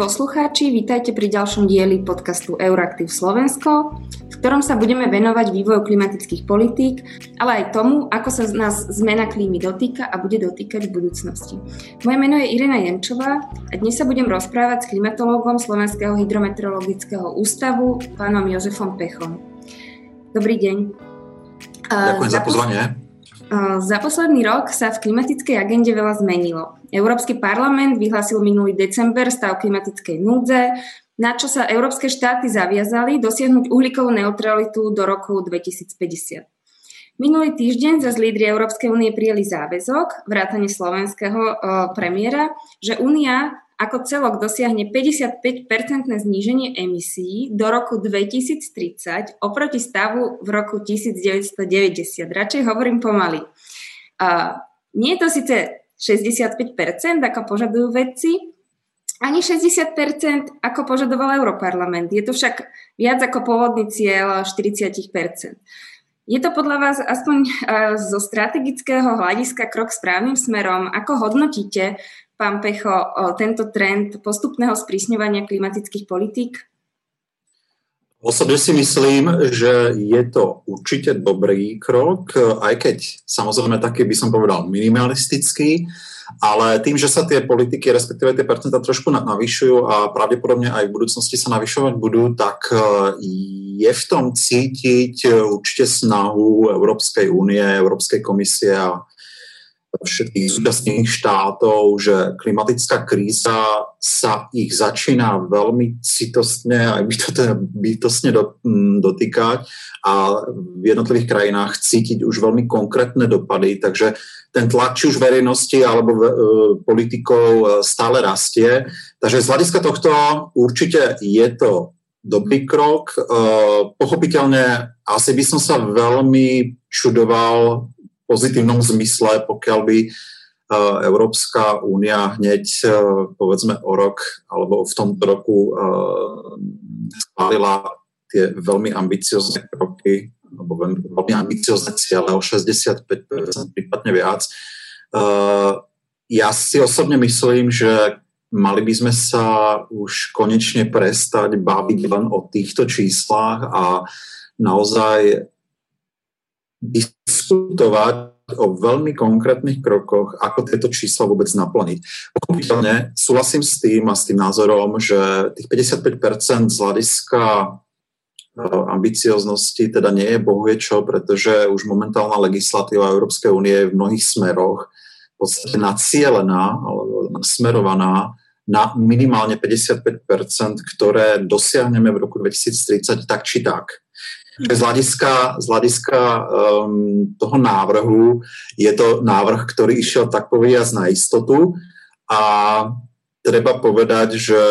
poslucháči, vítajte pri ďalšom dieli podcastu Euraktiv Slovensko, v ktorom sa budeme venovať vývoju klimatických politík, ale aj tomu, ako sa nás zmena klímy dotýka a bude dotýkať v budúcnosti. Moje meno je Irena Jenčová a dnes sa budem rozprávať s klimatológom Slovenského hydrometeorologického ústavu, pánom Jozefom Pechom. Dobrý deň. Ďakujem za pozvanie. Za posledný rok sa v klimatickej agende veľa zmenilo. Európsky parlament vyhlásil minulý december stav klimatickej núdze, na čo sa európske štáty zaviazali dosiahnuť uhlíkovú neutralitu do roku 2050. Minulý týždeň za lídry Európskej únie prijeli záväzok, vrátane slovenského premiéra, že únia ako celok dosiahne 55-percentné zníženie emisí do roku 2030 oproti stavu v roku 1990. Radšej hovorím pomaly. Uh, nie je to síce 65%, ako požadujú vedci, ani 60%, ako požadoval Europarlament. Je to však viac ako pôvodný cieľ 40%. Je to podľa vás aspoň zo strategického hľadiska krok správnym smerom? Ako hodnotíte pán Pecho, tento trend postupného sprísňovania klimatických politík? Osobne si myslím, že je to určite dobrý krok, aj keď samozrejme taký by som povedal minimalistický, ale tým, že sa tie politiky, respektíve tie percenta trošku navyšujú a pravdepodobne aj v budúcnosti sa navyšovať budú, tak e, je v tom cítiť určite snahu Európskej únie, Európskej komisie a všetkých súčasných štátov, že klimatická kríza sa ich začína veľmi citostne a bytostne do, dotýkať a v jednotlivých krajinách cítiť už veľmi konkrétne dopady, takže ten tlak či už verejnosti alebo e, politikov e, stále rastie. Takže z hľadiska tohto určite je to dobrý krok. E, pochopiteľne asi by som sa veľmi čudoval pozitívnom zmysle, pokiaľ by e, Európska únia hneď e, povedzme o rok alebo v tomto roku e, schválila tie veľmi ambiciozne kroky alebo veľmi ambiciozne ciele o 65%, prípadne viac. Ja si osobne myslím, že mali by sme sa už konečne prestať baviť len o týchto číslach a naozaj diskutovať o veľmi konkrétnych krokoch, ako tieto čísla vôbec naplniť. Pochopiteľne súhlasím s tým a s tým názorom, že tých 55% z hľadiska e, ambicioznosti teda nie je bohuje čo, pretože už momentálna legislatíva Európskej únie je v mnohých smeroch v podstate nacielená alebo nasmerovaná na minimálne 55%, ktoré dosiahneme v roku 2030 tak či tak. Z hľadiska, z hľadiska um, toho návrhu je to návrh, ktorý išiel tak povediať na istotu a treba povedať, že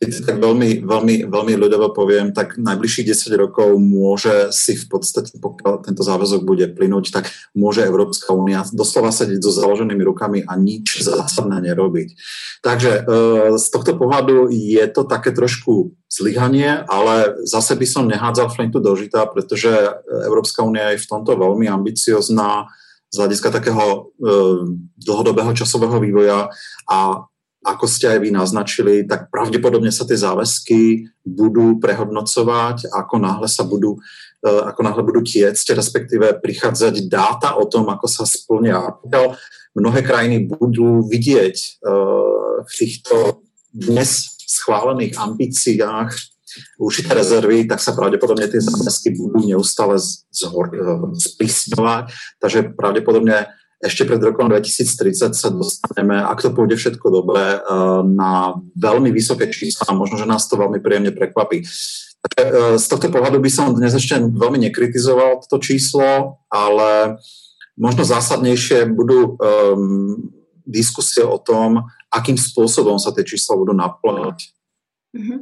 keď tak veľmi, veľmi, veľmi ľudovo poviem, tak najbližších 10 rokov môže si v podstate, pokiaľ tento záväzok bude plynúť, tak môže Európska únia doslova sedieť so založenými rukami a nič zásadné nerobiť. Takže e, z tohto pohľadu je to také trošku zlyhanie, ale zase by som nehádzal flintu do žita, pretože Európska únia je v tomto veľmi ambiciozná z hľadiska takého e, dlhodobého časového vývoja a ako ste aj vy naznačili, tak pravdepodobne sa tie záväzky budú prehodnocovať, ako náhle sa budú, eh, ako náhle budú tiecť, respektíve prichádzať dáta o tom, ako sa splnia. Mnohé krajiny budú vidieť eh, v týchto dnes schválených ambíciách určité rezervy, tak sa pravdepodobne tie záväzky budú neustále zhor, eh, sprísňovať. Takže pravdepodobne ešte pred rokom 2030 sa dostaneme, ak to pôjde všetko dobre, eh, na veľmi vysoké čísla a možno, že nás to veľmi príjemne prekvapí. Eh, z tohto pohľadu by som dnes ešte veľmi nekritizoval toto číslo, ale možno zásadnejšie budú um, diskusie o tom, akým spôsobom sa tie čísla budú naplňať. Mm-hmm.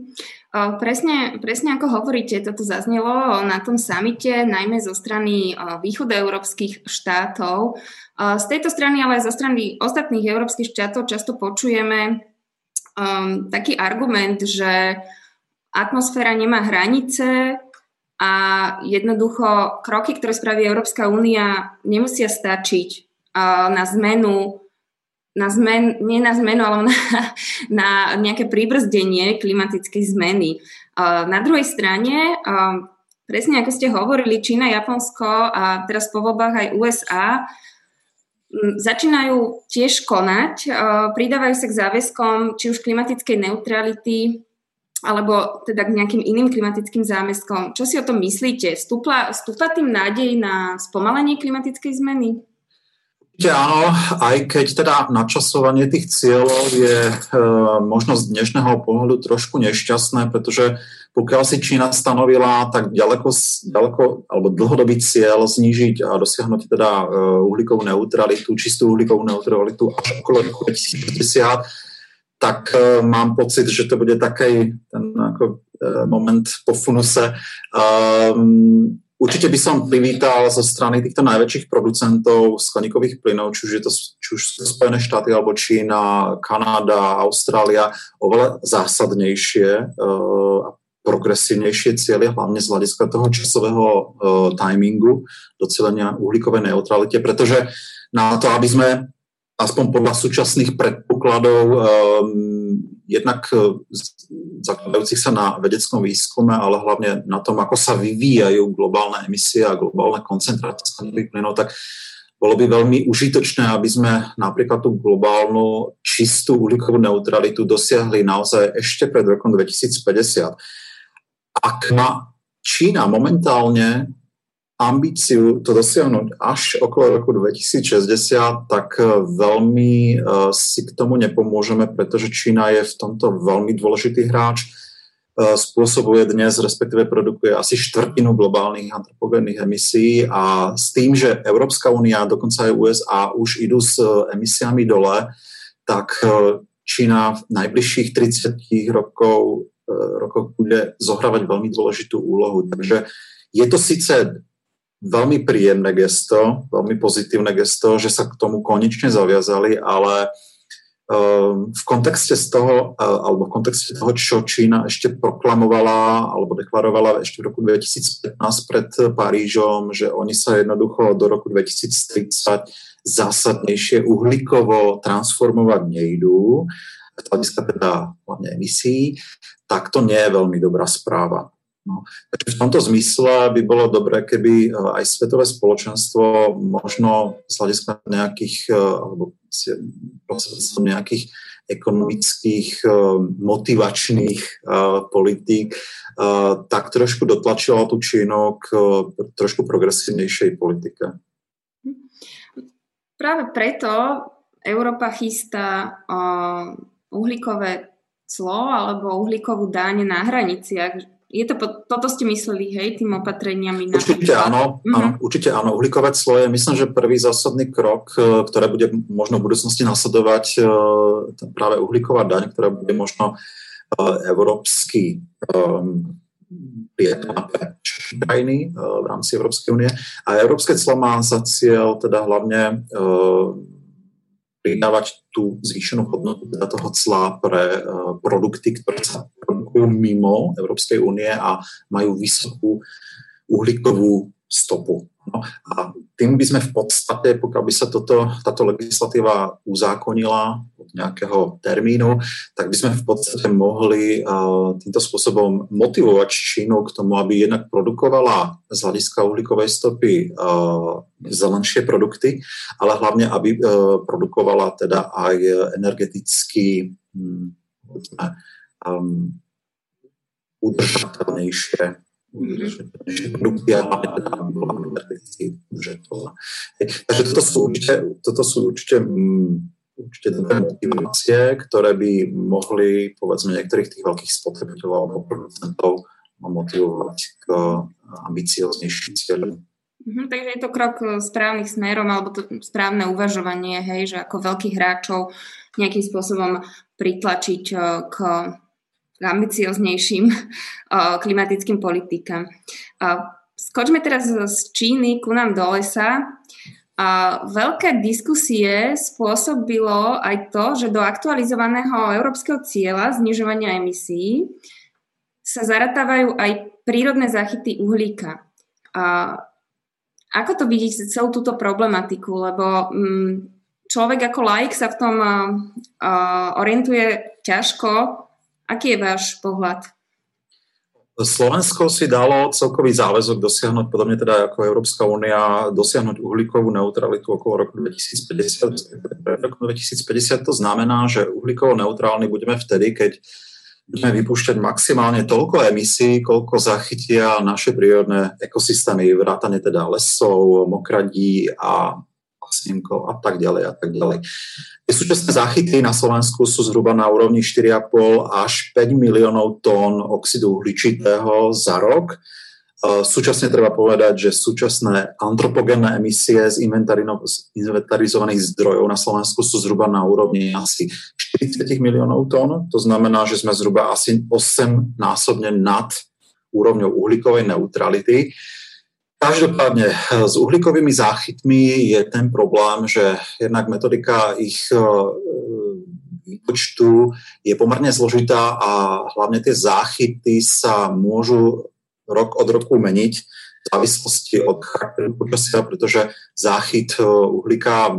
Presne, presne ako hovoríte, toto zaznelo na tom samite, najmä zo strany východoeurópskych štátov. Z tejto strany, ale aj zo strany ostatných európskych štátov často počujeme um, taký argument, že atmosféra nemá hranice a jednoducho kroky, ktoré spraví Európska únia, nemusia stačiť uh, na zmenu na zmen, nie na zmenu, ale na, na nejaké pribrzdenie klimatickej zmeny. Na druhej strane, presne ako ste hovorili, Čína, Japonsko a teraz po voľbách aj USA začínajú tiež konať, pridávajú sa k záväzkom či už klimatickej neutrality, alebo teda k nejakým iným klimatickým zámeskom. Čo si o tom myslíte? Stúpla, stúpla tým nádej na spomalenie klimatickej zmeny? Určite áno, aj keď teda načasovanie tých cieľov je e, možno z dnešného pohľadu trošku nešťastné, pretože pokiaľ si Čína stanovila tak ďaleko, ďaleko alebo dlhodobý cieľ znížiť a dosiahnuť teda e, uhlíkovú neutralitu, čistú uhlíkovú neutralitu až okolo roku 2050, tak e, mám pocit, že to bude taký ten ako, e, moment po funuse. Um, Určite by som privítal zo strany týchto najväčších producentov skleníkových plynov, či už, je to, či už sú Spojené štáty alebo Čína, Kanada, Austrália, oveľa zásadnejšie uh, a progresívnejšie cieľe, hlavne z hľadiska toho časového uh, timingu docelenia uhlíkovej neutralite, pretože na to, aby sme aspoň podľa súčasných predpokladov um, jednak zakladajúcich sa na vedeckom výskume, ale hlavne na tom, ako sa vyvíjajú globálne emisie a globálne koncentrácie skleníkových plynov, tak bolo by veľmi užitočné, aby sme napríklad tú globálnu čistú uhlíkovú neutralitu dosiahli naozaj ešte pred rokom 2050. Ak má Čína momentálne ambíciu to dosiahnuť až okolo roku 2060, tak e, veľmi e, si k tomu nepomôžeme, pretože Čína je v tomto veľmi dôležitý hráč. E, spôsobuje dnes, respektíve produkuje asi štvrtinu globálnych antropogénnych emisí a s tým, že Európska únia, dokonca aj USA už idú s emisiami dole, tak Čína v najbližších 30 rokov, rokov bude zohrávať veľmi dôležitú úlohu. Takže je to síce veľmi príjemné gesto, veľmi pozitívne gesto, že sa k tomu konečne zaviazali, ale ehm, v kontexte z toho, alebo v kontexte toho, čo Čína ešte proklamovala alebo deklarovala ešte v roku 2015 pred Parížom, že oni sa jednoducho do roku 2030 zásadnejšie uhlíkovo transformovať nejdú, hľadiska teda hlavne emisí, tak to nie je veľmi dobrá správa. No. Takže v tomto zmysle by bolo dobré, keby eh, aj svetové spoločenstvo možno z hľadiska nejakých eh, alebo nejakých ekonomických eh, motivačných politík tak trošku dotlačila tú Čínu k trošku progresívnejšej politike. Práve preto Európa chystá uhlíkové clo alebo uhlíkovú dáň na hraniciach je to, toto ste mysleli, hej, tým opatreniami? Na určite áno, mm-hmm. áno, určite áno. Uhlíkové clo je, myslím, že prvý zásadný krok, e, ktoré bude možno v budúcnosti nasledovať e, práve uhlíková daň, ktorá bude možno e, európsky pre krajiny v rámci Európskej únie. A európske clo má za cieľ teda hlavne pridávať tú zvýšenú hodnotu teda toho cla pre produkty, ktoré sa produkujú mimo Európskej únie a majú vysokú uhlíkovú stopu. No a tým by sme v podstate, pokiaľ by sa toto, táto legislatíva uzákonila od nejakého termínu, tak by sme v podstate mohli uh, týmto spôsobom motivovať Čínu k tomu, aby jednak produkovala z hľadiska uhlíkovej stopy uh, zelenšie produkty, ale hlavne, aby uh, produkovala teda aj energeticky um, um, udržateľnejšie produkty a máme teda Takže toto sú určite, toto sú určite, mm, určite dobré motivácie, ktoré by mohli, povedzme, niektorých tých veľkých spotrebiteľov alebo producentov motivovať k ambicioznejším cieľom. Mhm, takže je to krok správnych smerom alebo to správne uvažovanie, hej, že ako veľkých hráčov nejakým spôsobom pritlačiť eh, k ambicioznejším klimatickým politikám. Skočme teraz z Číny ku nám do lesa. A veľké diskusie spôsobilo aj to, že do aktualizovaného európskeho cieľa znižovania emisí sa zaratávajú aj prírodné záchyty uhlíka. A ako to vidíte celú túto problematiku? Lebo mm, človek ako laik sa v tom orientuje ťažko. Aký je váš pohľad? Slovensko si dalo celkový záväzok dosiahnuť, podobne teda ako Európska únia, dosiahnuť uhlíkovú neutralitu okolo roku 2050. Pred roku 2050 to znamená, že uhlíkovo neutrálny budeme vtedy, keď budeme vypúšťať maximálne toľko emisí, koľko zachytia naše prírodné ekosystémy, vrátane teda lesov, mokradí a snímkov a tak ďalej a tak ďalej. Tie súčasné záchyty na Slovensku sú zhruba na úrovni 4,5 až 5 miliónov tón oxidu uhličitého za rok. E, súčasne treba povedať, že súčasné antropogénne emisie z inventarizovaných zdrojov na Slovensku sú zhruba na úrovni asi 40 miliónov tón. To znamená, že sme zhruba asi 8 násobne nad úrovňou uhlíkovej neutrality. Každopádne s uhlíkovými záchytmi je ten problém, že jednak metodika ich e, výpočtu je pomerne zložitá a hlavne tie záchyty sa môžu rok od roku meniť v závislosti od charakteru počasia, pretože záchyt e, uhlíka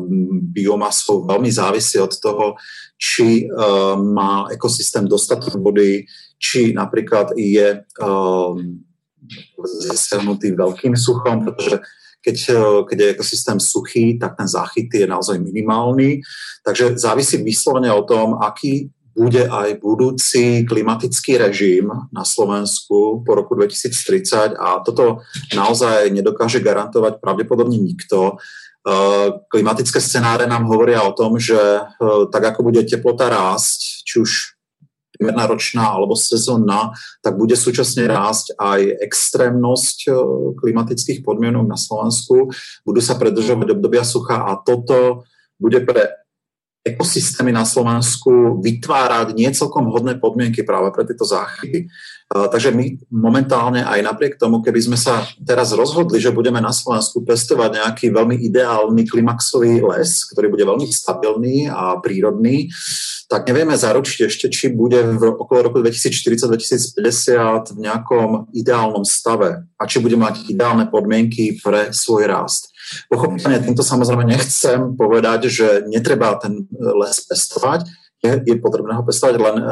biomasou veľmi závisí od toho, či e, má ekosystém dostatok vody, či napríklad je zasiahnutý veľkým suchom, pretože keď, keď je ekosystém suchý, tak ten záchyt je naozaj minimálny. Takže závisí vyslovene o tom, aký bude aj budúci klimatický režim na Slovensku po roku 2030 a toto naozaj nedokáže garantovať pravdepodobne nikto. Klimatické scenáre nám hovoria o tom, že tak ako bude teplota rásť, či už priemerná ročná alebo sezónna, tak bude súčasne rásť aj extrémnosť e, klimatických podmienok na Slovensku. Budú sa predržovať obdobia sucha a toto bude pre ekosystémy na Slovensku vytvárať niecelkom hodné podmienky práve pre tieto záchyty. Takže my momentálne aj napriek tomu, keby sme sa teraz rozhodli, že budeme na Slovensku pestovať nejaký veľmi ideálny klimaxový les, ktorý bude veľmi stabilný a prírodný, tak nevieme zaručiť ešte, či bude v okolo roku 2040-2050 v nejakom ideálnom stave a či bude mať ideálne podmienky pre svoj rast. Pochopiteľne týmto samozrejme nechcem povedať, že netreba ten les pestovať, je, je potrebné ho pestovať, len e,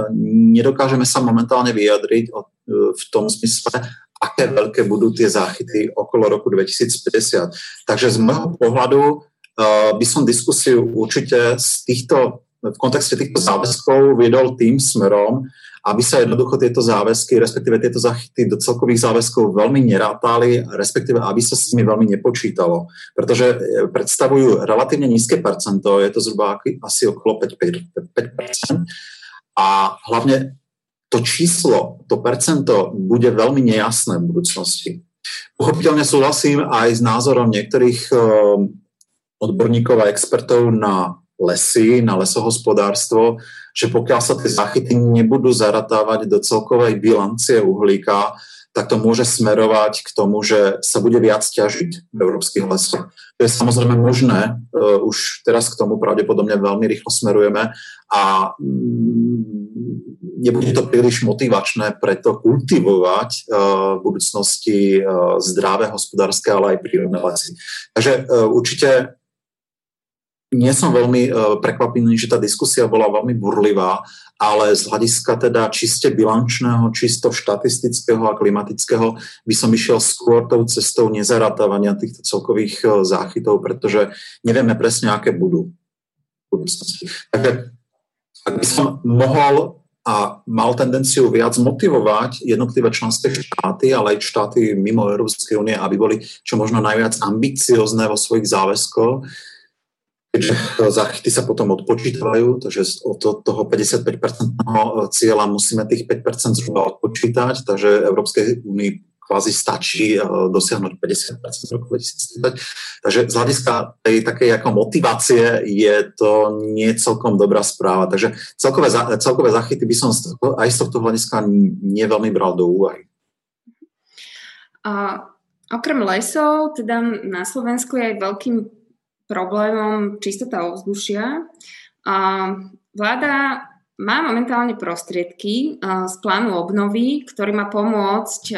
nedokážeme sa momentálne vyjadriť o, e, v tom zmysle, aké veľké budú tie záchyty okolo roku 2050. Takže z môjho pohľadu uh, by som diskusiu určite z týchto, v kontexte týchto záväzkov viedol tým smerom, aby sa jednoducho tieto záväzky, respektíve tieto zachyty do celkových záväzkov veľmi nerátali, respektíve aby sa s nimi veľmi nepočítalo. Pretože e, predstavujú relatívne nízke percento, je to zhruba asi okolo 5%. 5% a hlavne to číslo, to percento bude veľmi nejasné v budúcnosti. Pochopiteľne súhlasím aj s názorom niektorých e, odborníkov a expertov na lesy, na lesohospodárstvo, že pokiaľ sa tie zachyty nebudú zaratávať do celkovej bilancie uhlíka, tak to môže smerovať k tomu, že sa bude viac ťažiť v európskych lesoch. To je samozrejme možné, uh, už teraz k tomu pravdepodobne veľmi rýchlo smerujeme a mm, nebude to príliš motivačné preto kultivovať uh, v budúcnosti uh, zdravé hospodárske, ale aj prírodné lesy. Takže určite nie som veľmi uh, prekvapený, že tá diskusia bola veľmi burlivá, ale z hľadiska teda čiste bilančného, čisto štatistického a klimatického by som išiel skôr tou cestou nezaratávania týchto celkových uh, záchytov, pretože nevieme presne, aké budú Takže ak by som mohol a mal tendenciu viac motivovať jednotlivé členské štáty, ale aj štáty mimo Európskej únie, aby boli čo možno najviac ambiciozne vo svojich záväzkoch, keďže záchyty sa potom odpočítavajú, takže od toho 55% cieľa musíme tých 5% zhruba odpočítať, takže Európskej únii kvázi stačí e, dosiahnuť 50% v roku 2030. Takže z hľadiska tej takej ako motivácie je to nie celkom dobrá správa. Takže celkové, celkové zachyty by som aj z tohto hľadiska nie veľmi bral do úvahy. A okrem lesov, teda na Slovensku je aj veľkým problémom čistota ovzdušia. Vláda má momentálne prostriedky z plánu obnovy, ktorý má pomôcť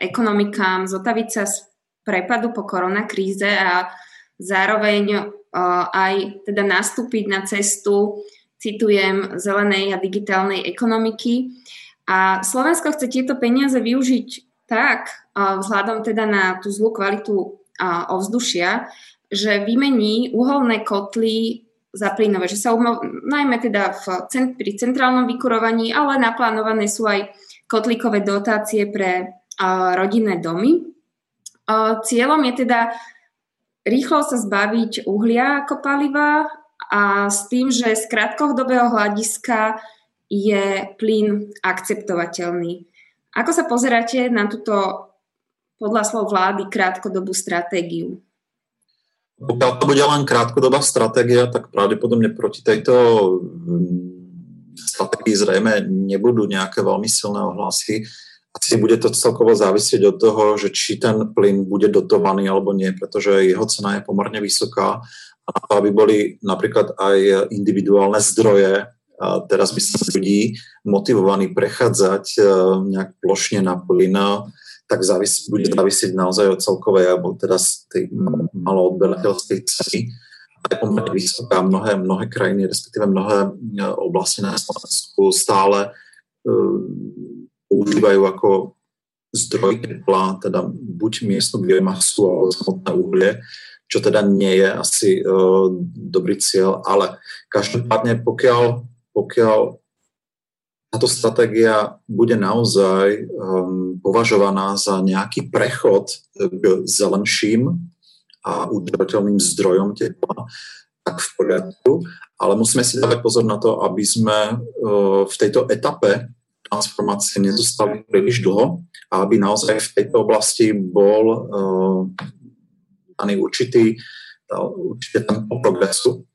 ekonomikám zotaviť sa z prepadu po koronakríze a zároveň aj teda nastúpiť na cestu, citujem, zelenej a digitálnej ekonomiky. A Slovensko chce tieto peniaze využiť tak, vzhľadom teda na tú zlú kvalitu ovzdušia, že vymení uholné kotly za plynové, že sa umo- najmä teda v cent- pri centrálnom vykurovaní, ale naplánované sú aj kotlíkové dotácie pre rodinné domy. Cieľom je teda rýchlo sa zbaviť uhlia ako paliva a s tým, že z krátkodobého hľadiska je plyn akceptovateľný. Ako sa pozeráte na túto podľa slov vlády krátkodobú stratégiu? Pokiaľ to bude len krátkodobá stratégia, tak pravdepodobne proti tejto mm, stratégii zrejme nebudú nejaké veľmi silné ohlasy. Asi bude to celkovo závisieť od toho, že či ten plyn bude dotovaný alebo nie, pretože jeho cena je pomerne vysoká a na to, aby boli napríklad aj individuálne zdroje, teraz by sa ľudí motivovaní prechádzať e, nejak plošne na plyn, tak závis, bude závisieť naozaj od celkovej, alebo teda z tej maloodberateľskej ceny. Je pomerne vysoká. Mnohé, mnohé krajiny, respektíve mnohé e, oblasti na Slovensku stále uh, používajú ako zdroj tepla, teda buď miestnu biomasu alebo samotné uhlie, čo teda nie je asi uh, dobrý cieľ, ale každopádne pokiaľ, pokiaľ táto stratégia bude naozaj um, považovaná za nejaký prechod k zelenším a udržateľným zdrojom tepla, tak v poriadku. Ale musíme si dávať pozor na to, aby sme uh, v tejto etape transformácie nezostali príliš dlho a aby naozaj v tejto oblasti bol uh, daný určitý, určitý tempo progresu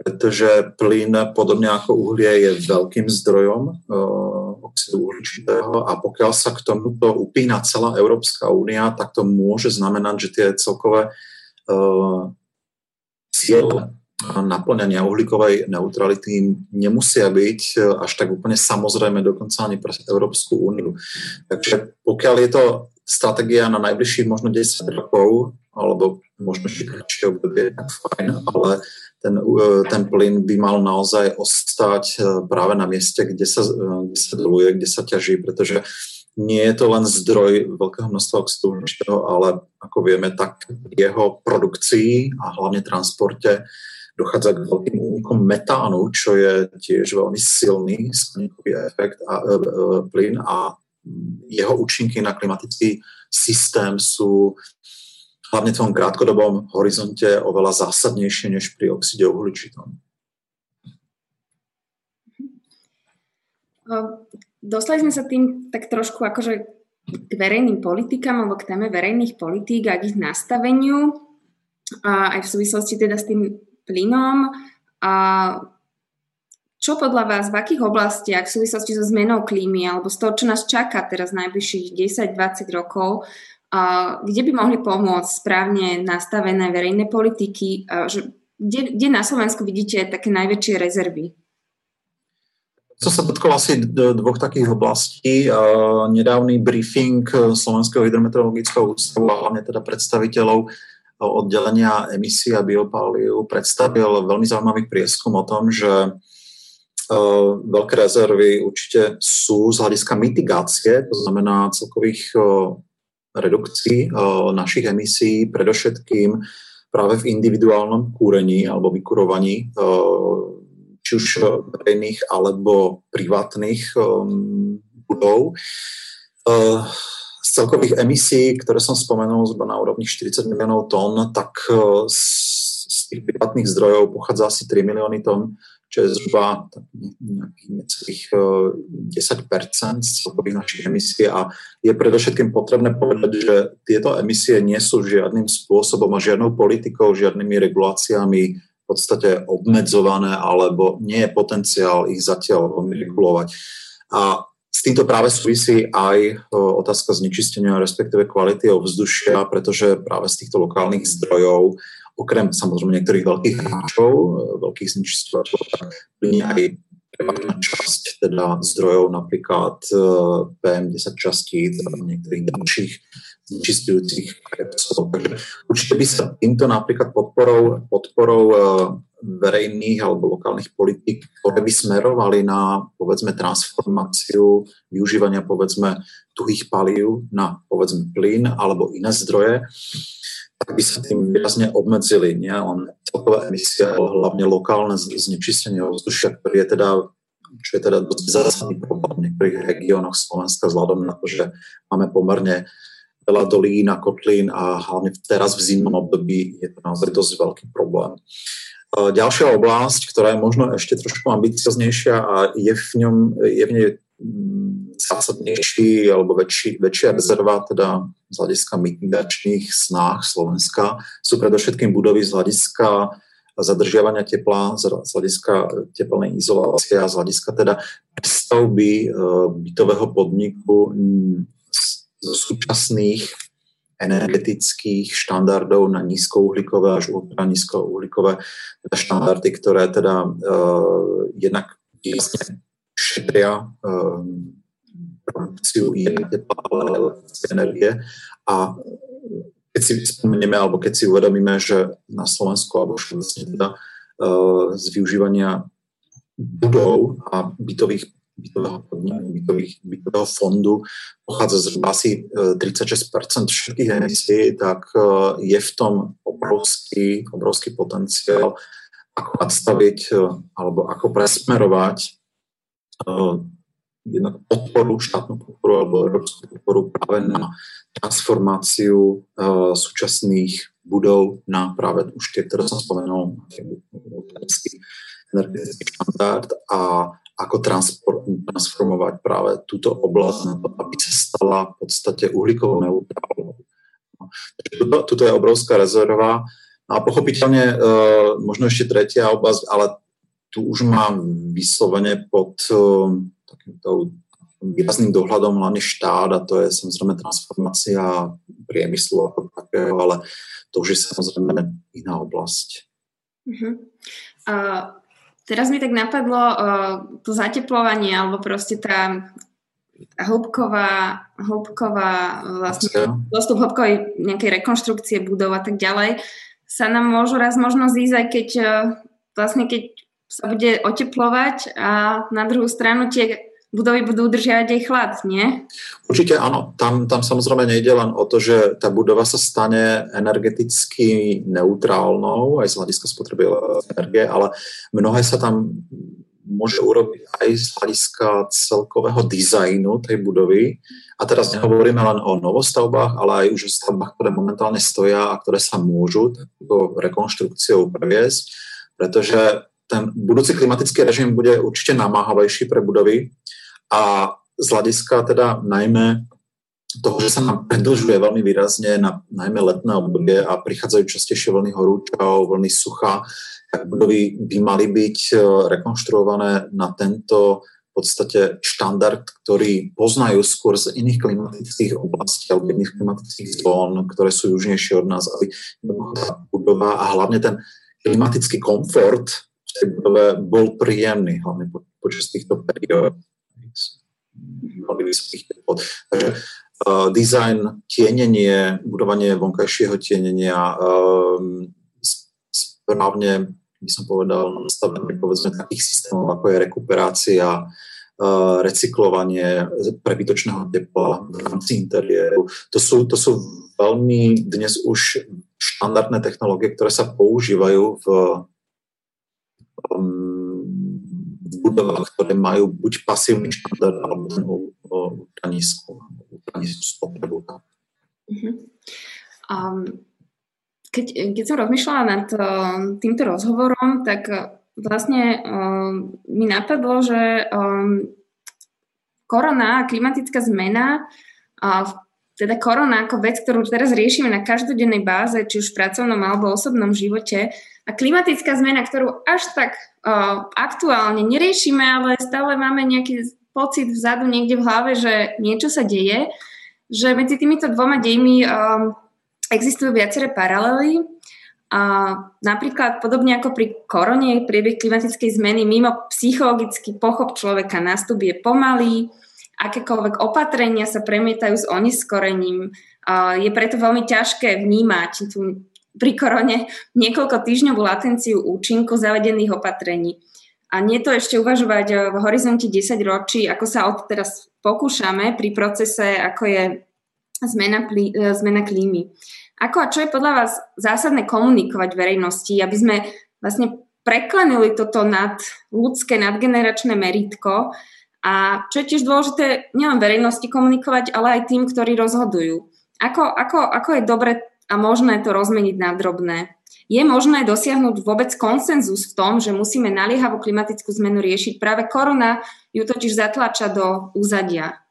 pretože plyn, podobne ako uhlie, je veľkým zdrojom uh, oxidu uhličitého a pokiaľ sa k tomuto upína celá Európska únia, tak to môže znamenať, že tie celkové uh, ciele naplňania uhlíkovej neutrality nemusia byť až tak úplne samozrejme dokonca ani pre Európsku úniu. Takže pokiaľ je to stratégia na najbližších možno 10 rokov, alebo možno ešte obdobie, tak fajn, ale ten, e, ten plyn by mal naozaj ostať e, práve na mieste, kde sa, e, kde sa doluje, kde sa ťaží, pretože nie je to len zdroj veľkého množstva oxidu ale ako vieme, tak jeho produkcii a hlavne transporte dochádza k veľkým únikom metánu, čo je tiež veľmi silný skleníkový efekt a e, e, plyn a jeho účinky na klimatický systém sú hlavne v tom krátkodobom horizonte oveľa zásadnejšie než pri oxide uhličitom. Dostali sme sa tým tak trošku akože k verejným politikám alebo k téme verejných politík a k ich nastaveniu a aj v súvislosti teda s tým plynom. A čo podľa vás, v akých oblastiach v súvislosti so zmenou klímy alebo z toho, čo nás čaká teraz najbližších 10-20 rokov, kde by mohli pomôcť správne nastavené verejné politiky, kde, kde na Slovensku vidíte také najväčšie rezervy? To sa dotklo asi dvoch takých oblastí. Nedávny briefing Slovenského hydrometeorologického ústavu a hlavne teda predstaviteľov oddelenia emisí a biopáliu predstavil veľmi zaujímavý prieskum o tom, že veľké rezervy určite sú z hľadiska mitigácie, to znamená celkových redukcii eh, našich emisí, predovšetkým práve v individuálnom kúrení alebo vykurovaní, eh, či už verejných alebo privátnych eh, budov. Z celkových emisí, ktoré som spomenul zhruba na úrovni 40 miliónov tón, tak z tých privátnych zdrojov pochádza asi 3 milióny tón čo je zhruba nejakých necelých 10 z celkových našich emisí a je predovšetkým potrebné povedať, že tieto emisie nie sú žiadnym spôsobom a žiadnou politikou, žiadnymi reguláciami v podstate obmedzované alebo nie je potenciál ich zatiaľ regulovať. A s týmto práve súvisí aj otázka znečistenia, respektíve kvality ovzdušia, pretože práve z týchto lokálnych zdrojov okrem samozrejme niektorých veľkých hráčov, veľkých znečisťovateľov, tak aj časť teda zdrojov, napríklad PM10 častíc a niektorých ďalších znečistujúcich krepsov. Takže určite by sa týmto napríklad podporou, podporou verejných alebo lokálnych politik, ktoré by smerovali na povedzme transformáciu využívania povedzme tuhých palív na povedzme plyn alebo iné zdroje, tak by sa tým výrazne obmedzili nie len celkové emisie, ale hlavne lokálne znečistenie ovzdušia, ktorý je teda čo je teda dosť zásadný problém v niektorých regiónoch Slovenska vzhľadom na to, že máme pomerne veľa dolín a kotlín a hlavne teraz v zimnom období je to naozaj dosť veľký problém. Ďalšia oblasť, ktorá je možno ešte trošku ambicioznejšia a je v, ňom, je v nej zásadnejší alebo väčší, väčšia rezerva teda z hľadiska mitigačných snách Slovenska sú predovšetkým budovy z hľadiska zadržiavania tepla, z hľadiska teplnej izolácie a z hľadiska teda stavby e, bytového podniku zo súčasných energetických štandardov na nízkouhlíkové až ultra nízkouhlíkové teda štandardy, ktoré teda uh, jednak šetria uh, produkciu energie. A keď si spomenieme alebo keď si uvedomíme, že na Slovensku alebo všeobecne teda uh, z využívania budov a bytových bytového, bytových, bytového fondu pochádza zhruba asi 36 e, všetkých emisí, tak je v tom obrovský, obrovský potenciál, ako nastaviť alebo ako presmerovať jednak podporu, štátnu podporu alebo európsku podporu práve na transformáciu uh, súčasných budov na práve už tie, ktoré som spomenul, energetický štandard a ako transformovať práve túto oblasť na to, aby sa stala v podstate uhlíkovou neutrálnou. Tuto, tuto je obrovská rezerva. No a pochopiteľne e, možno ešte tretia oblasť, ale tu už mám vyslovene pod e, takýmto výrazným dohľadom hlavne štát a to je samozrejme transformácia priemyslu ako takého, ale to už je samozrejme iná oblasť. Uh-huh. Uh, Teraz mi tak napadlo uh, to zateplovanie, alebo proste tá hĺbková, hĺbková vlastne dostup hĺbkovej nejakej rekonštrukcie budov a tak ďalej sa nám môžu raz možno zísť, aj keď uh, vlastne keď sa bude oteplovať a na druhú stranu tie budovy budú udržiavať aj chlad, nie? Určite áno. Tam, tam samozrejme nejde len o to, že tá budova sa stane energeticky neutrálnou aj z hľadiska spotreby energie, ale mnohé sa tam môže urobiť aj z hľadiska celkového dizajnu tej budovy. A teraz nehovoríme len o novostavbách, ale aj už o stavbách, ktoré momentálne stoja a ktoré sa môžu takúto rekonštrukciou previesť, pretože ten budúci klimatický režim bude určite namáhavejší pre budovy a z hľadiska teda najmä toho, že sa nám predlžuje veľmi výrazne na najmä letné obdobie a prichádzajú častejšie vlny horúčov, vlny sucha, tak budovy by mali byť e, rekonštruované na tento v podstate štandard, ktorý poznajú skôr z iných klimatických oblastí alebo iných klimatických zón, ktoré sú južnejšie od nás, aby budova a hlavne ten klimatický komfort tej budove bol príjemný, hlavne počas týchto periód veľmi vysokých teplot. Takže uh, design, tienenie, budovanie vonkajšieho tienenia, um, správne by som povedal, nastavenie povedzme takých systémov, ako je rekuperácia, uh, recyklovanie prebytočného tepla v rámci interiéru. To sú, to sú veľmi dnes už štandardné technológie, ktoré sa používajú v um, budovách, ktoré majú buď pasívny štandard alebo ten ultranízku spotrebu. Uh-huh. Um, keď, keď som rozmýšľala nad uh, týmto rozhovorom, tak uh, vlastne uh, mi napadlo, že um, korona a klimatická zmena, uh, teda korona ako vec, ktorú teraz riešime na každodennej báze, či už v pracovnom alebo osobnom živote, a klimatická zmena, ktorú až tak uh, aktuálne neriešime, ale stále máme nejaký pocit vzadu niekde v hlave, že niečo sa deje, že medzi týmito dvoma dejmi um, existujú viaceré paralely. A napríklad podobne ako pri korone, priebeh klimatickej zmeny mimo psychologický pochop človeka nástup je pomalý, akékoľvek opatrenia sa premietajú s oneskorením. Je preto veľmi ťažké vnímať tú pri korone niekoľko týždňovú latenciu účinku zavedených opatrení. A nie to ešte uvažovať v horizonte 10 ročí, ako sa od teraz pokúšame pri procese, ako je zmena, plí, zmena klímy. Ako a čo je podľa vás zásadné komunikovať verejnosti, aby sme vlastne preklenili toto nad ľudské, nadgeneračné meritko a čo je tiež dôležité nielen verejnosti komunikovať, ale aj tým, ktorí rozhodujú. Ako, ako, ako je dobre a možné to rozmeniť na drobné? Je možné dosiahnuť vôbec konsenzus v tom, že musíme naliehavú klimatickú zmenu riešiť? Práve korona ju totiž zatlača do úzadia.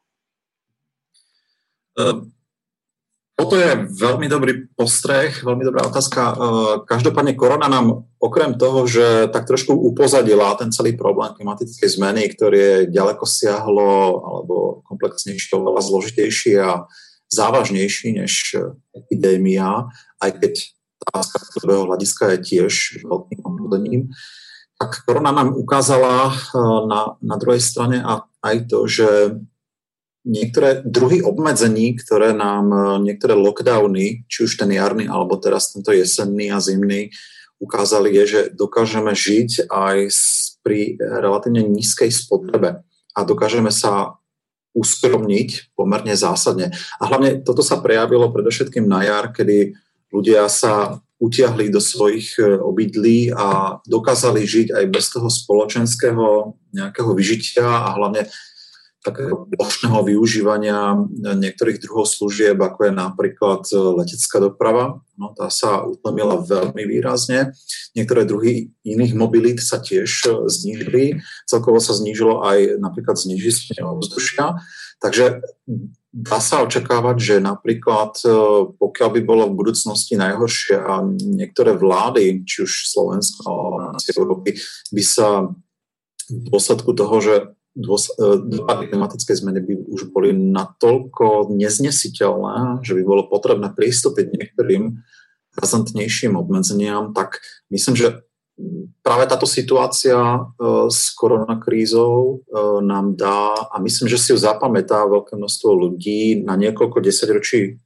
Uh toto je veľmi dobrý postreh, veľmi dobrá otázka. E, každopádne korona nám okrem toho, že tak trošku upozadila ten celý problém klimatickej zmeny, ktorý je ďaleko siahlo alebo komplexnejší, oveľa zložitejší a závažnejší než epidémia, aj keď tá z hľadiska je tiež veľkým obrodením, tak korona nám ukázala e, na, na druhej strane aj to, že niektoré druhy obmedzení, ktoré nám, e, niektoré lockdowny, či už ten jarný, alebo teraz tento jesenný a zimný, ukázali je, že dokážeme žiť aj pri relatívne nízkej spotrebe a dokážeme sa uskromniť pomerne zásadne. A hlavne toto sa prejavilo predovšetkým na jar, kedy ľudia sa utiahli do svojich e, obydlí a dokázali žiť aj bez toho spoločenského nejakého vyžitia a hlavne takého plošného využívania niektorých druhov služieb, ako je napríklad e, letecká doprava. No, tá sa utlmila veľmi výrazne. Niektoré druhy iných mobilít sa tiež znížili. Celkovo sa znížilo aj napríklad zniženie ovzdušia. Takže dá sa očakávať, že napríklad pokiaľ by bolo v budúcnosti najhoršie a niektoré vlády, či už Slovensko Európy, by sa v dôsledku toho, že dopady klimatickej zmeny by už boli natoľko neznesiteľné, že by bolo potrebné prístupiť niektorým razantnejším obmedzeniam, tak myslím, že práve táto situácia e, s koronakrízou e, nám dá, a myslím, že si ju zapamätá veľké množstvo ľudí na niekoľko desaťročí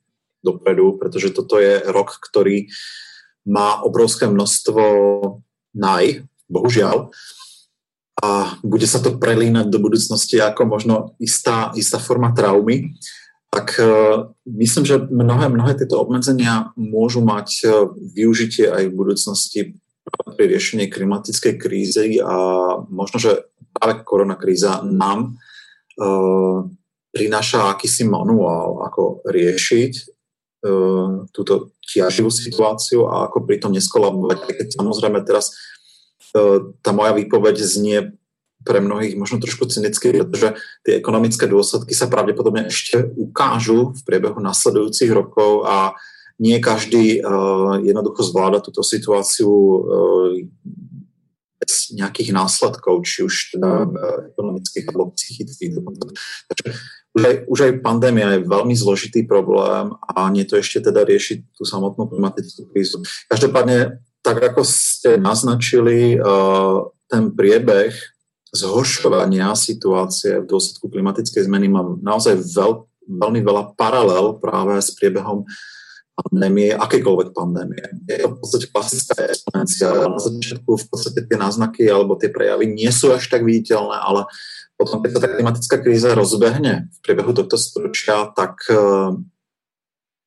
dopredu, pretože toto je rok, ktorý má obrovské množstvo naj, bohužiaľ, a bude sa to prelínať do budúcnosti ako možno istá, istá forma traumy, tak uh, myslím, že mnohé, mnohé tieto obmedzenia môžu mať uh, využitie aj v budúcnosti pri riešení klimatickej krízy a možno, že práve koronakríza nám uh, prináša akýsi manuál, ako riešiť túto ťaživú situáciu a ako pritom neskolabovať. Keď samozrejme teraz tá moja výpoveď znie pre mnohých možno trošku cynicky, pretože tie ekonomické dôsledky sa pravdepodobne ešte ukážu v priebehu nasledujúcich rokov a nie každý uh, jednoducho zvláda túto situáciu uh, bez nejakých následkov, či už teda uh, ekonomických alebo psychických. Takže už aj, už aj pandémia je veľmi zložitý problém a nie to ešte teda riešiť tú samotnú klimatickú krízu. Každopádne tak ako ste naznačili, eh, ten priebeh zhoršovania situácie v dôsledku klimatickej zmeny má naozaj veľ, veľmi veľa paralel práve s priebehom pandémie, akékoľvek pandémie. Je to v podstate klasická exponencia. Na začiatku v podstate tie náznaky alebo tie prejavy nie sú až tak viditeľné, ale potom, keď sa tá klimatická kríza rozbehne v priebehu tohto storočia, tak uh,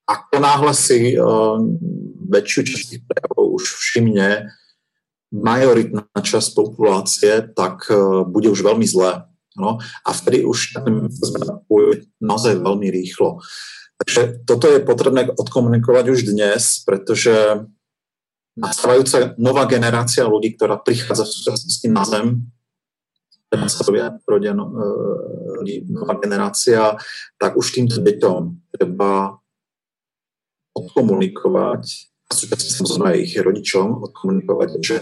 ako náhle si uh, väčšiu časť tých prejavov už všimne majoritná časť populácie, tak uh, bude už veľmi zlé. No? A vtedy už zmena pôjde naozaj veľmi rýchlo. Takže toto je potrebné odkomunikovať už dnes, pretože nastávajúca nová generácia ľudí, ktorá prichádza v súčasnosti na Zem, rodia no, e, nová generácia, tak už týmto deťom treba odkomunikovať, súčasne samozrejme aj ich rodičom odkomunikovať, že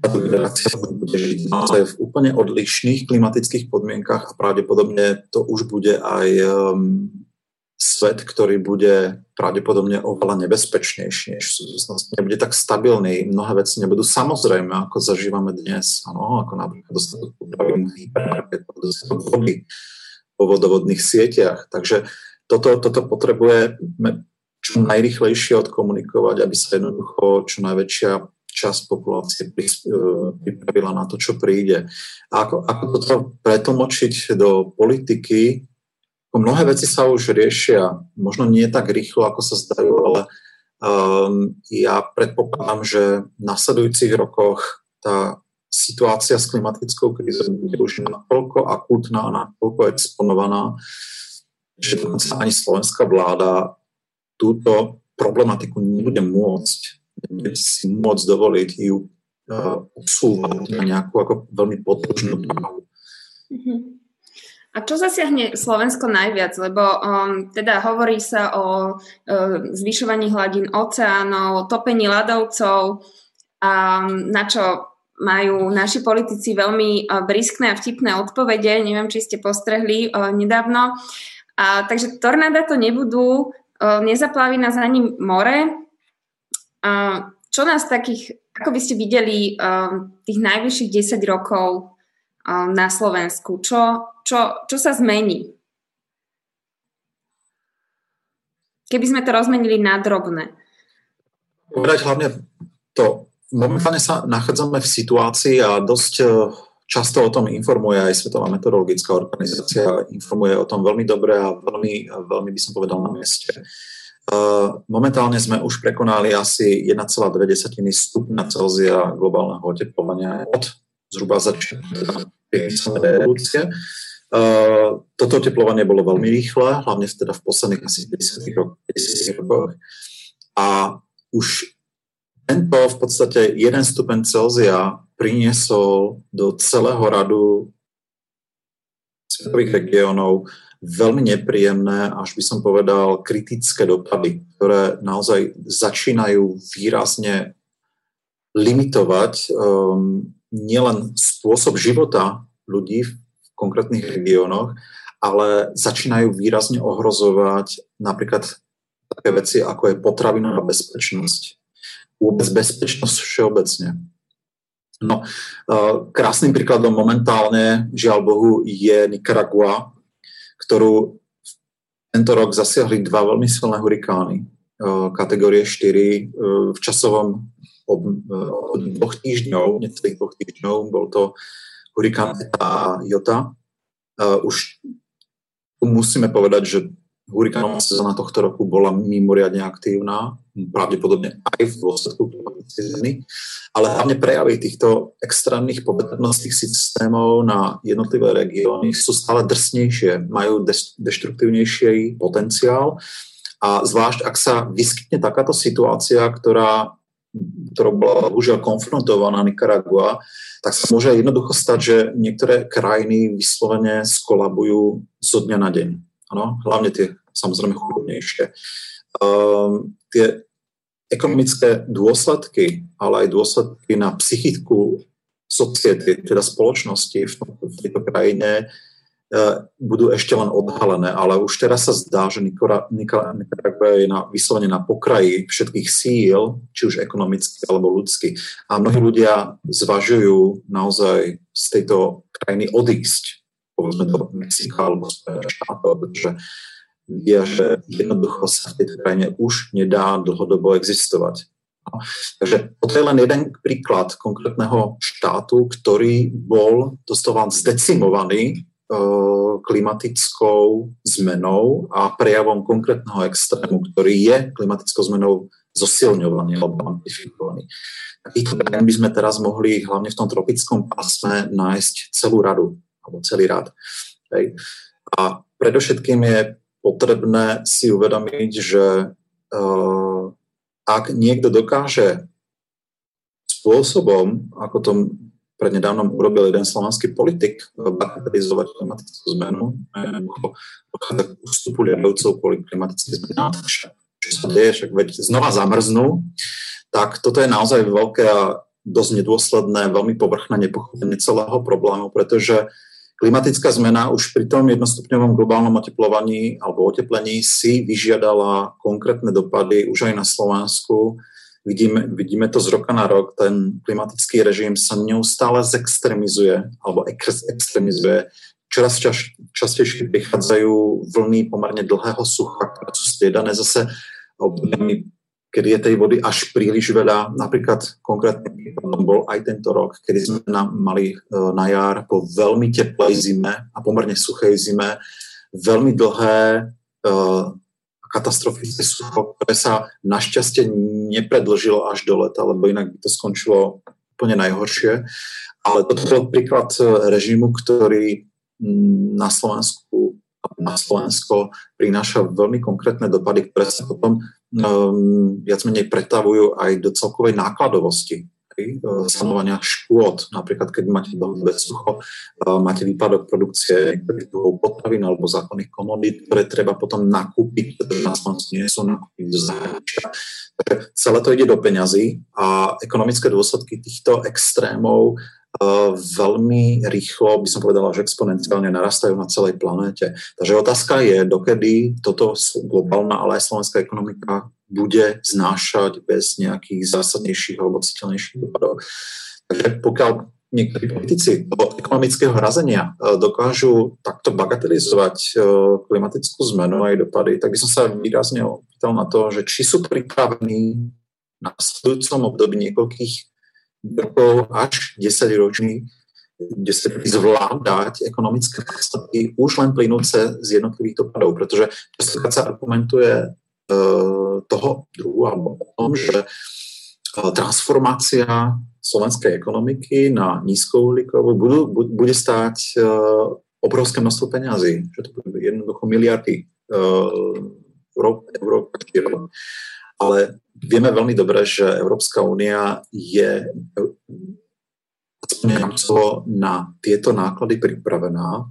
táto generácia bude žiť naozaj v úplne odlišných klimatických podmienkach a pravdepodobne to už bude aj um, svet, ktorý bude pravdepodobne oveľa nebezpečnejší než v súčasnosti. Nebude tak stabilný, mnohé veci nebudú samozrejme, ako zažívame dnes, ano, ako napríklad dostatok dostatok vody po vodovodných sieťach. Takže toto, toto potrebujeme čo najrychlejšie odkomunikovať, aby sa jednoducho čo najväčšia časť populácie e, pripravila na to, čo príde. A ako, ako toto pretlmočiť do politiky, Mnohé veci sa už riešia, možno nie tak rýchlo, ako sa zdajú, ale um, ja predpokladám, že v nasledujúcich rokoch tá situácia s klimatickou krízou bude už natoľko akútna a natoľko exponovaná, že dokonca ani slovenská vláda túto problematiku nebude môcť, nebude si môcť dovoliť ju uh, usúvať na nejakú ako veľmi podložnú právu. Mm-hmm. A čo zasiahne Slovensko najviac? Lebo um, teda hovorí sa o uh, zvyšovaní hladín oceánov, topení ľadovcov, um, na čo majú naši politici veľmi uh, briskné a vtipné odpovede. Neviem, či ste postrehli uh, nedávno. A, takže tornáda to nebudú, uh, nezaplaví nás ani more. Čo nás takých, ako by ste videli tých najvyšších 10 rokov na Slovensku? Čo, čo, čo sa zmení? Keby sme to rozmenili na drobné. Povedať hlavne to. Momentálne sa nachádzame v situácii a dosť často o tom informuje aj Svetová meteorologická organizácia, informuje o tom veľmi dobre a veľmi, veľmi by som povedal na mieste. E, momentálne sme už prekonali asi 1,2 stupňa Celzia globálneho oteplovania od zhruba začiatku revolúcie. Uh, toto oteplovanie bolo veľmi rýchle, hlavne teda v posledných asi 50 rokoch. A už tento v podstate 1 stupen Celzia priniesol do celého radu svetových regiónov veľmi nepríjemné, až by som povedal, kritické dopady, ktoré naozaj začínajú výrazne limitovať um, nielen spôsob života ľudí v konkrétnych regiónoch, ale začínajú výrazne ohrozovať napríklad také veci, ako je potravinová bezpečnosť. Vôbec bezpečnosť všeobecne. No, krásnym príkladom momentálne, žiaľ Bohu, je Nicaragua, ktorú tento rok zasiahli dva veľmi silné hurikány kategórie 4 v časovom od, od dvoch týždňov, necelých dvoch týždňov, bol to hurikán a Jota. Už musíme povedať, že hurikánová sezóna tohto roku bola mimoriadne aktívna, pravdepodobne aj v dôsledku klimatickej ale hlavne prejavy týchto extrémnych poveternostných systémov na jednotlivé regióny sú stále drsnejšie, majú deštruktívnejší potenciál a zvlášť, ak sa vyskytne takáto situácia, ktorá ktorou bola bohužiaľ konfrontovaná Nicaragua, tak sa môže jednoducho stať, že niektoré krajiny vyslovene skolabujú zo dňa na deň. Ano? Hlavne tie samozrejme chudobnejšie. Um, tie ekonomické dôsledky, ale aj dôsledky na psychiku society, teda spoločnosti v, v tejto krajine E, budú ešte len odhalené, ale už teraz sa zdá, že Nicaragua je na, vyslovene na pokraji všetkých síl, či už ekonomicky alebo ľudsky. A mnohí ľudia zvažujú naozaj z tejto krajiny odísť, povedzme do Mexika alebo štátov, pretože vie, že jednoducho sa v tejto krajine už nedá dlhodobo existovať. No. Takže toto je len jeden príklad konkrétneho štátu, ktorý bol doslova zdecimovaný Eh, klimatickou zmenou a prejavom konkrétneho extrému, ktorý je klimatickou zmenou zosilňovaný alebo amplifikovaný. Takýchto krajín by sme teraz mohli hlavne v tom tropickom pásme nájsť celú radu, alebo celý rad. A predovšetkým je potrebné si uvedomiť, že uh, ak niekto dokáže spôsobom, ako to prednedávnom urobil jeden slovenský politik eh, bagatelizovať klimatickú zmenu. Dochádza k ústupu ľadovcov kvôli klimatickej zmene. Čo sa deje, však veď znova zamrznú. Tak toto je naozaj veľké a dosť nedôsledné, veľmi povrchné nepochopenie celého problému, pretože klimatická zmena už pri tom jednostupňovom globálnom oteplovaní alebo oteplení si vyžiadala konkrétne dopady už aj na Slovensku. Vidíme, vidíme to z roka na rok, ten klimatický režim sa neustále zextremizuje alebo ex, extremizuje. Čoraz čas, častejšie prichádzajú vlny pomerne dlhého sucha, ktoré sú striedané zase obdobími kedy je tej vody až príliš veľa. Napríklad konkrétne bol aj tento rok, kedy sme na, mali e, na jar po veľmi teplej zime a pomerne suchej zime veľmi dlhé uh, katastrofické sucho, ktoré sa našťastie nepredlžilo až do leta, lebo inak by to skončilo úplne najhoršie. Ale toto bol príklad e, režimu, ktorý na Slovensku na Slovensko prináša veľmi konkrétne dopady, ktoré sa potom um, viac menej pretavujú aj do celkovej nákladovosti uh, sanovania škôd. Napríklad, keď máte dlhodobé sucho, uh, máte výpadok produkcie niektorých potravín alebo zákonných komodít, ktoré treba potom nakúpiť, pretože na Slovensku nie sú nakúpiť do zahraničia. Celé to ide do peňazí a ekonomické dôsledky týchto extrémov veľmi rýchlo, by som povedala, že exponenciálne narastajú na celej planéte. Takže otázka je, dokedy toto globálna, ale aj slovenská ekonomika bude znášať bez nejakých zásadnejších alebo citeľnejších dopadov. Takže pokiaľ niektorí politici do ekonomického razenia e, dokážu takto bagatelizovať e, klimatickú zmenu a jej dopady, tak by som sa výrazne opýtal na to, že či sú pripravení na sledujúcom období niekoľkých rokov až 10 ročný, kde sa zvládať ekonomické výsledky už len plynúce z jednotlivých dopadov, pretože častokrát sa argumentuje e, toho druhu alebo o tom, že e, transformácia slovenskej ekonomiky na nízkouhlíkovú budú, bude stáť e, obrovské množstvo peňazí, že to bude jednoducho miliardy eur, eur ale vieme veľmi dobre, že Európska únia je na tieto náklady pripravená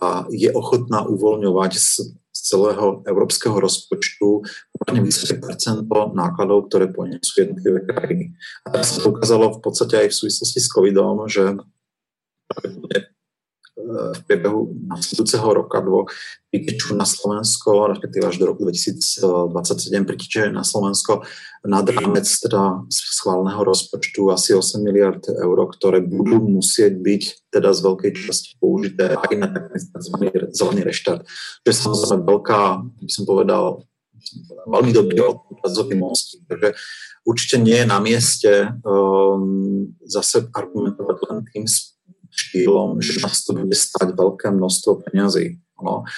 a je ochotná uvoľňovať z celého európskeho rozpočtu pomerne vysoké percento nákladov, ktoré ponesú jednotlivé krajiny. A to sa ukázalo v podstate aj v súvislosti s covidom, že v priebehu nasledujúceho roka dvoch pritečú na Slovensko, respektíve až do roku 2027 pritečie na Slovensko nad rámec teda schválneho rozpočtu asi 8 miliard eur, ktoré budú musieť byť teda z veľkej časti použité aj na tzv. zelený reštart. To je samozrejme veľká, by som povedal, veľmi dobrý odrazový most. Takže určite nie je na mieste um, zase argumentovať len tým štýlom, že nás to bude stať veľké množstvo peňazí. No.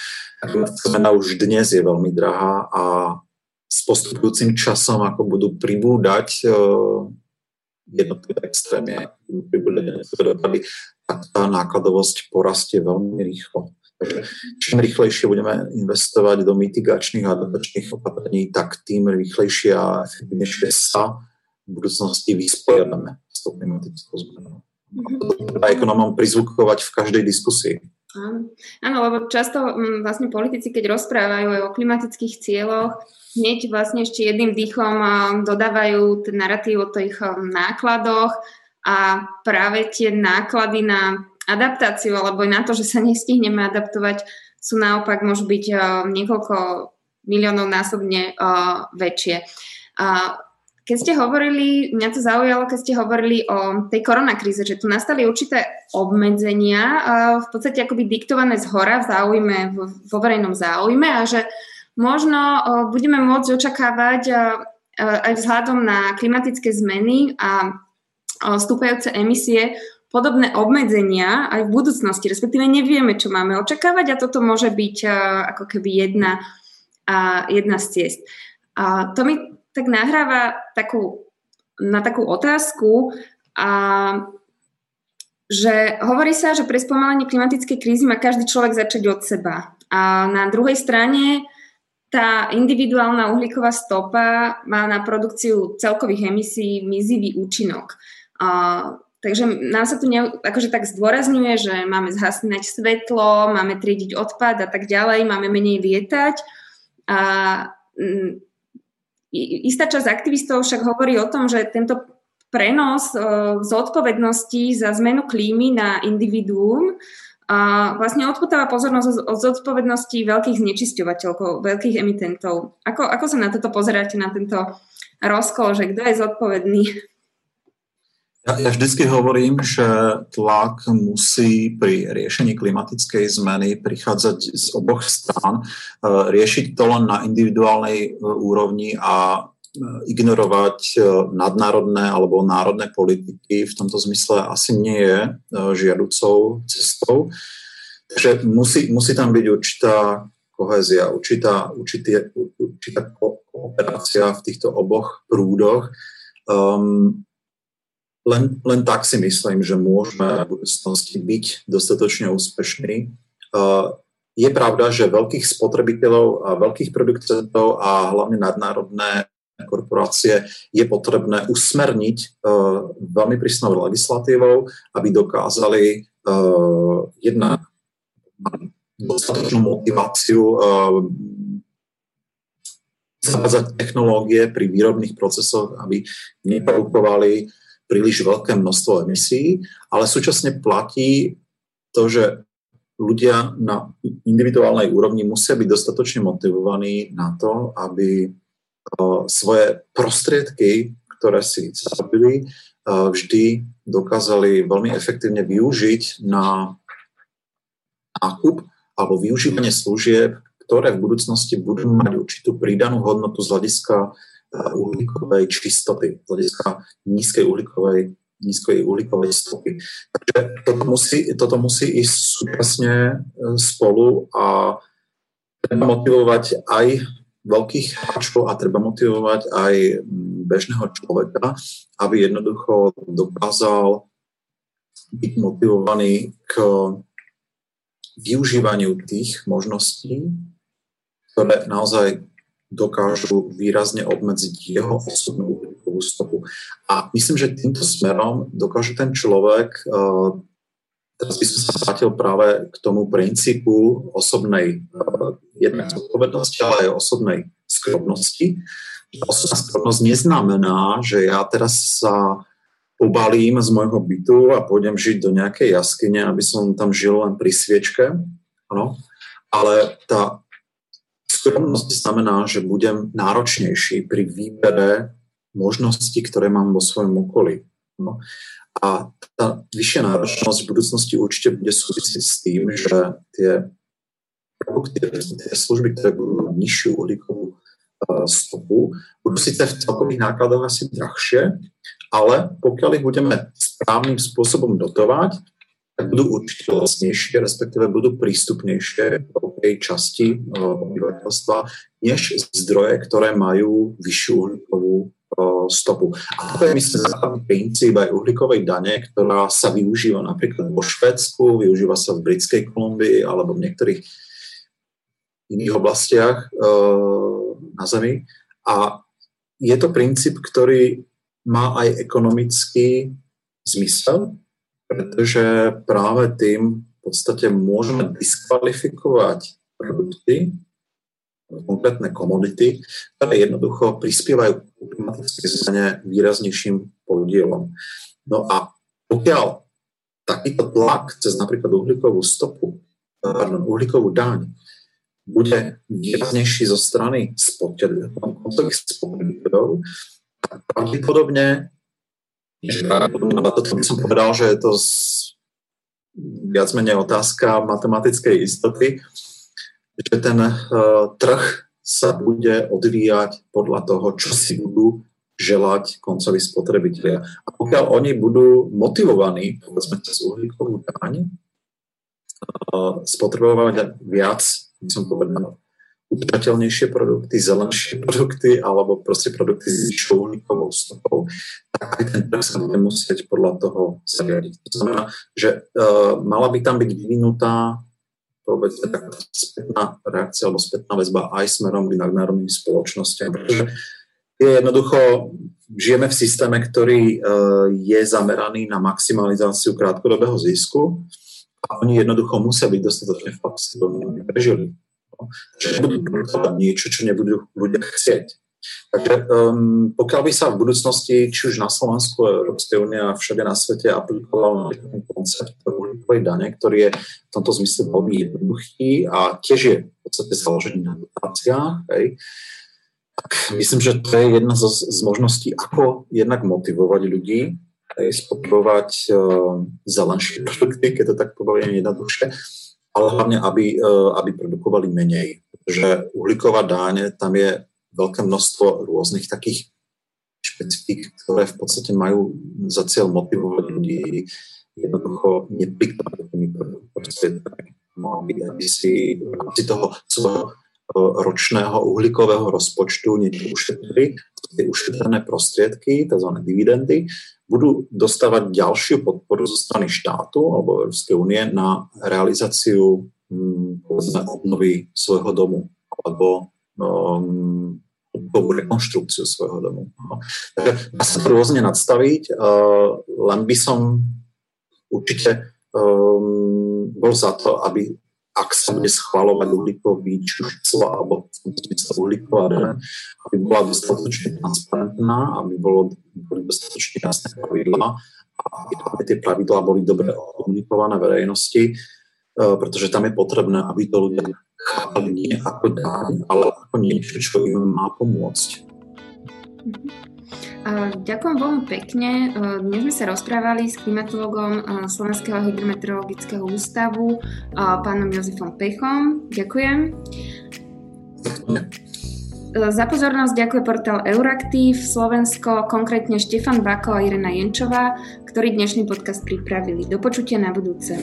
Cena už dnes je veľmi drahá a s postupujúcim časom, ako budú pribúdať uh, jednotlivé extrémy, pribúdať dopady, tak tá nákladovosť porastie veľmi rýchlo. Takže čím rýchlejšie budeme investovať do mitigačných a adaptačných opatrení, tak tým rýchlejšie a efektivnejšie sa v budúcnosti vysporiadame s tou klimatickou zmenou a ekonomom prizvukovať v každej diskusii. Áno, lebo často m, vlastne politici, keď rozprávajú aj o klimatických cieľoch, hneď vlastne ešte jedným dýchom dodávajú ten narratív o tých nákladoch a práve tie náklady na adaptáciu alebo na to, že sa nestihneme adaptovať, sú naopak môžu byť niekoľko miliónov násobne väčšie. Keď ste hovorili, mňa to zaujalo, keď ste hovorili o tej koronakríze, že tu nastali určité obmedzenia, v podstate akoby diktované z hora v záujme, vo verejnom záujme a že možno budeme môcť očakávať aj vzhľadom na klimatické zmeny a stúpajúce emisie podobné obmedzenia aj v budúcnosti, respektíve nevieme, čo máme očakávať a toto môže byť ako keby jedna, jedna z ciest. A to mi tak nahráva takú, na takú otázku, a, že hovorí sa, že pre spomalenie klimatickej krízy má každý človek začať od seba. A na druhej strane tá individuálna uhlíková stopa má na produkciu celkových emisí mizivý účinok. A, takže nám sa tu ne, akože tak zdôrazňuje, že máme zhasnať svetlo, máme triediť odpad a tak ďalej, máme menej lietať. A Istá časť aktivistov však hovorí o tom, že tento prenos zodpovednosti za zmenu klímy na individuum a vlastne odputáva pozornosť od zodpovednosti veľkých znečisťovateľov, veľkých emitentov. Ako, ako sa na toto pozeráte, na tento rozkol, že kto je zodpovedný? Ja, ja vždycky hovorím, že tlak musí pri riešení klimatickej zmeny prichádzať z oboch strán. E, riešiť to len na individuálnej e, úrovni a ignorovať nadnárodné alebo národné politiky v tomto zmysle asi nie je žiaducou cestou. Takže musí, musí tam byť určitá kohézia, určitá, určitý, určitá kooperácia v týchto oboch prúdoch. Um, len, len tak si myslím, že môžeme v budúcnosti byť dostatočne úspešní. Je pravda, že veľkých spotrebiteľov a veľkých producentov a hlavne nadnárodné korporácie je potrebné usmerniť uh, veľmi prísnou legislatívou, aby dokázali uh, jednak dostatočnú motiváciu uh, zavádzať technológie pri výrobných procesoch, aby neprodukovali príliš veľké množstvo emisí, ale súčasne platí to, že ľudia na individuálnej úrovni musia byť dostatočne motivovaní na to, aby svoje prostriedky, ktoré si zabili, vždy dokázali veľmi efektívne využiť na nákup alebo využívanie služieb, ktoré v budúcnosti budú mať určitú pridanú hodnotu z hľadiska uhlíkovej čistoty, z hľadiska nízkej uhlíkovej, nízkej uhlíkovej stopy. Takže toto musí, toto musí ísť súčasne e, spolu a treba motivovať aj veľkých hráčov a treba motivovať aj bežného človeka, aby jednoducho dokázal byť motivovaný k využívaniu tých možností, ktoré naozaj dokážu výrazne obmedziť jeho osobnú uhlíkovú stopu. A myslím, že týmto smerom dokáže ten človek eh, Teraz by som sa vrátil práve k tomu princípu osobnej uh, jednak zodpovednosti, ale aj osobnej skromnosti. Osobná skromnosť neznamená, že ja teraz sa pobalím z môjho bytu a pôjdem žiť do nejakej jaskyne, aby som tam žil len pri sviečke. Ano. Ale tá skromnosť znamená, že budem náročnejší pri výbere možností, ktoré mám vo svojom okolí. No. A tá vyššia náročnosť v budúcnosti určite bude súvisieť s tým, že tie produkty, tie služby, ktoré budú mať nižšiu uhlíkovú uh, stopu, budú síce v celkových nákladoch asi drahšie, ale pokiaľ ich budeme správnym spôsobom dotovať, tak budú určite vlastnejšie, respektíve budú prístupnejšie veľkej časti uh, obyvateľstva, než zdroje, ktoré majú vyššiu uhlíkovú stopu. A to je, myslím, základný princíp aj uhlíkovej dane, ktorá sa využíva napríklad vo Švedsku, využíva sa v Britskej Kolumbii alebo v niektorých iných oblastiach na Zemi. A je to princíp, ktorý má aj ekonomický zmysel, pretože práve tým v podstate môžeme diskvalifikovať produkty, konkrétne komodity, ktoré jednoducho prispievajú k klimatickej zmene výraznejším podielom. No a pokiaľ takýto tlak cez napríklad uhlíkovú stopu, pardon, uhlíkovú daň bude výraznejší zo strany spotrebiteľov, pravdepodobne toto by som povedal, že je to viac menej otázka matematickej istoty, že ten uh, trh sa bude odvíjať podľa toho, čo si budú želať koncoví spotrebitelia. A pokiaľ oni budú motivovaní, povedzme cez uhlíkovú daň, uh, spotrebovať viac, by som povedal, udržateľnejšie produkty, zelenšie produkty alebo proste produkty s vyššou uhlíkovou stopou, tak aj ten trh sa bude musieť podľa toho zariadiť. To znamená, že uh, mala by tam byť vyvinutá povedzme taká spätná reakcia alebo spätná väzba aj smerom k nadnárodným spoločnostiam, pretože je jednoducho, žijeme v systéme, ktorý uh, je zameraný na maximalizáciu krátkodobého zisku a oni jednoducho musia byť dostatočne flexibilní, aby prežili. Nebudú produkovať niečo, čo nebudú ľudia chcieť. Takže um, pokiaľ by sa v budúcnosti, či už na Slovensku, Európskej únie a všade na svete aplikoval ten koncept uhlíkovej dane, ktorý je v tomto zmysle veľmi jednoduchý a tiež je v podstate založený na dotáciách, hej, tak myslím, že to je jedna z, z možností, ako jednak motivovať ľudí, hej, spotrebovať uh, zelenšie produkty, keď to tak poviem jednoduchšie, ale hlavne, aby, uh, aby produkovali menej. Pretože uhlíková dáň, tam je veľké množstvo rôznych takých špecifík, ktoré v podstate majú za cieľ motivovať ľudí jednoducho neplikovať tými prostriedkami. Aby si v rámci toho svojho ročného uhlíkového rozpočtu niečo ušetrili, tie ušetrené prostriedky, tzv. dividendy, budú dostávať ďalšiu podporu zo strany štátu alebo Európskej únie na realizáciu hm, obnovy svojho domu alebo um, rekonštrukciu svojho domu. No. Takže dá sa to rôzne nadstaviť, uh, len by som určite um, bol za to, aby ak sa bude schvalovať uhlíkový číslo alebo uhlíková daň, aby bola dostatočne transparentná, aby bolo, boli dostatočne jasné pravidlá a aby tie pravidlá boli dobre komunikované verejnosti, uh, pretože tam je potrebné, aby to ľudia chápali nie ako dáň, ale ako niečo, čo im má pomôcť. Ďakujem veľmi pekne. Dnes sme sa rozprávali s klimatologom Slovenského hydrometeorologického ústavu, pánom Jozefom Pechom. Ďakujem. Za pozornosť ďakuje portál Euraktiv Slovensko, konkrétne Štefan Bako a Irena Jenčová, ktorí dnešný podcast pripravili. Do počutia na budúce.